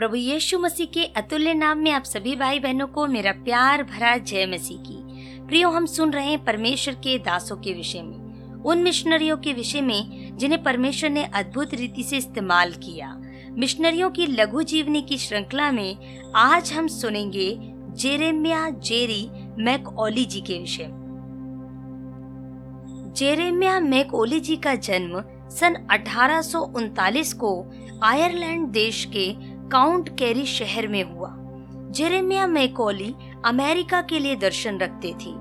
प्रभु यीशु मसीह के अतुल्य नाम में आप सभी भाई बहनों को मेरा प्यार भरा जय मसीह की। प्रियो, हम सुन रहे हैं परमेश्वर के दासों के विषय में। उन मिशनरियों के विषय में जिन्हें परमेश्वर ने अद्भुत रीति से इस्तेमाल किया। मिशनरियों की लघु जीवनी की श्रृंखला में आज हम सुनेंगे Jeremiah, Jerry McAuley ji के विषय। जेरेमिया, मैकओली जी का जन्म सन अठारह सौ उनतालीस को आयरलैंड देश के काउंट कैरी शहर में हुआ। जेरेमिया मैकोली अमेरिका के लिए दर्शन रखते थी,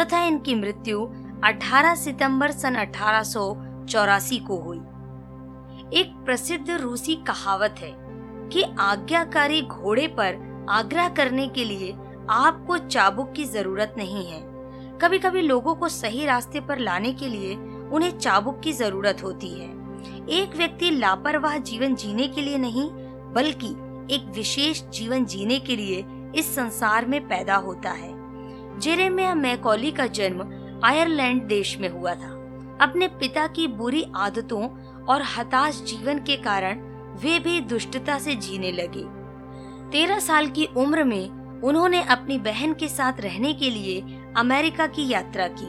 तथा इनकी मृत्यु 18 सितंबर सन अठारह सौ चौरासी को हुई। एक प्रसिद्ध रूसी कहावत है कि आज्ञाकारी घोड़े पर आग्रह करने के लिए आपको चाबुक की ज़रूरत नहीं है। कभी कभी लोगों को सही रास्ते पर लाने के लिए उन्हें चाबुक की ज़रूरत होती है। एक व्यक्ति लापरवाह जीवन जीने के लिए नहीं बल्कि एक विशेष जीवन जीने के लिए इस संसार में पैदा होता है। जेरेमिया मैकॉली का जन्म आयरलैंड देश में हुआ था। अपने पिता की बुरी आदतों और हताश जीवन के कारण वे भी दुष्टता से जीने लगे। तेरह साल की उम्र में उन्होंने अपनी बहन के साथ रहने के लिए अमेरिका की यात्रा की।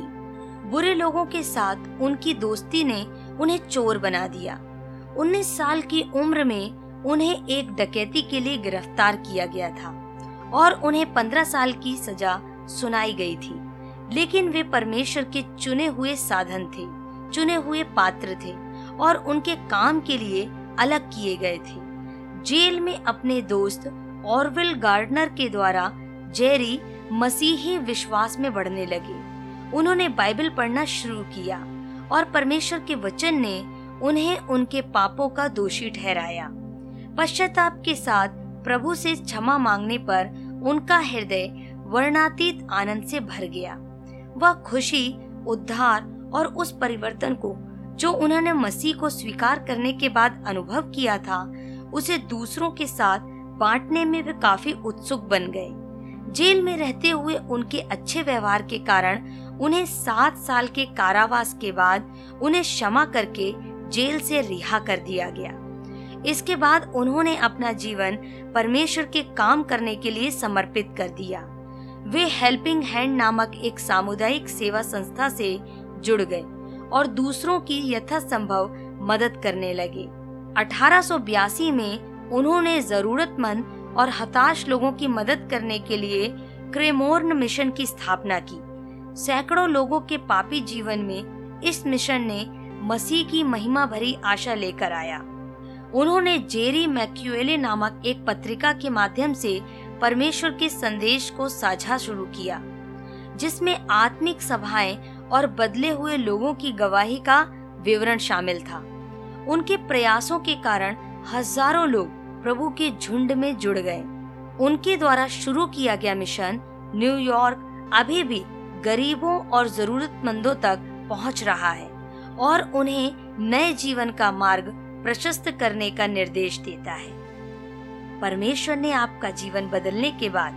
बुरे लोगों के साथ उनकी दोस्ती ने उन्हें चोर बना दिया। 19 साल की उम्र में उन्हें एक डकैती के लिए गिरफ़्तार किया गया था और उन्हें पंद्रह साल की सजा सुनाई गई थी। लेकिन वे परमेश्वर के चुने हुए साधन थे, चुने हुए पात्र थे और उनके काम के लिए अलग किए गए थे। जेल में अपने दोस्त ऑरविल गार्डनर के द्वारा जेरी मसीही विश्वास में बढ़ने लगे। उन्होंने बाइबल पढ़ना शुरू किया और परमेश्वर के वचन ने उन्हें उनके पापों का दोषी ठहराया। पश्चाताप के साथ प्रभु से क्षमा मांगने पर उनका हृदय वर्णातीत आनंद से भर गया। वह खुशी, उद्धार और उस परिवर्तन को, जो उन्होंने मसीह को स्वीकार करने के बाद अनुभव किया था, उसे दूसरों के साथ बांटने में वे काफ़ी उत्सुक बन गए। जेल में रहते हुए उनके अच्छे व्यवहार के कारण उन्हें सात साल के कारावास के बाद उन्हें क्षमा करके जेल से रिहा कर दिया गया। इसके बाद उन्होंने अपना जीवन परमेश्वर के काम करने के लिए समर्पित कर दिया। वे हेल्पिंग हैंड नामक एक सामुदायिक सेवा संस्था से जुड़ गए और दूसरों की यथासंभव मदद करने लगे। अठारह सौ बयासी में उन्होंने जरूरतमंद और हताश लोगों की मदद करने के लिए क्रेमोर्न मिशन की स्थापना की। सैकड़ों लोगों के पापी जीवन में इस मिशन ने मसीह की महिमा भरी आशा लेकर आया। उन्होंने जेरी मैक्यूएले नामक एक पत्रिका के माध्यम से परमेश्वर के संदेश को साझा शुरू किया, जिसमें आत्मिक सभाएँ और बदले हुए लोगों की गवाही का विवरण शामिल था। उनके प्रयासों के कारण हज़ारों लोग प्रभु के झुंड में जुड़ गए। उनके द्वारा शुरू किया गया मिशन न्यूयॉर्क अभी भी गरीबों और जरूरतमंदों तक पहुँच रहा है और उन्हें नए जीवन का मार्ग प्रशस्त करने का निर्देश देता है। परमेश्वर ने आपका जीवन बदलने के बाद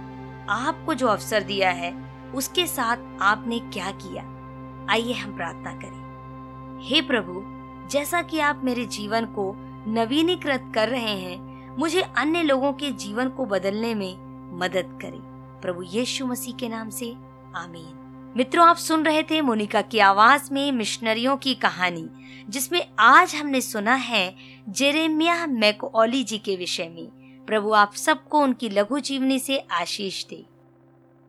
आपको जो अवसर दिया है, उसके साथ आपने क्या किया? आइए हम प्रार्थना करें। हे प्रभु, जैसा कि आप मेरे जीवन को नवीनीकृत कर रहे हैं, मुझे अन्य लोगों के जीवन को बदलने में मदद करें। प्रभु यीशु मसीह के नाम से, आमीन। मित्रों, आप सुन रहे थे मोनिका की आवाज़ में मिशनरियों की कहानी, जिसमें आज हमने सुना है जेरेमिया मैकोली जी के विषय में। प्रभु आप सबको उनकी लघु जीवनी से आशीष दे।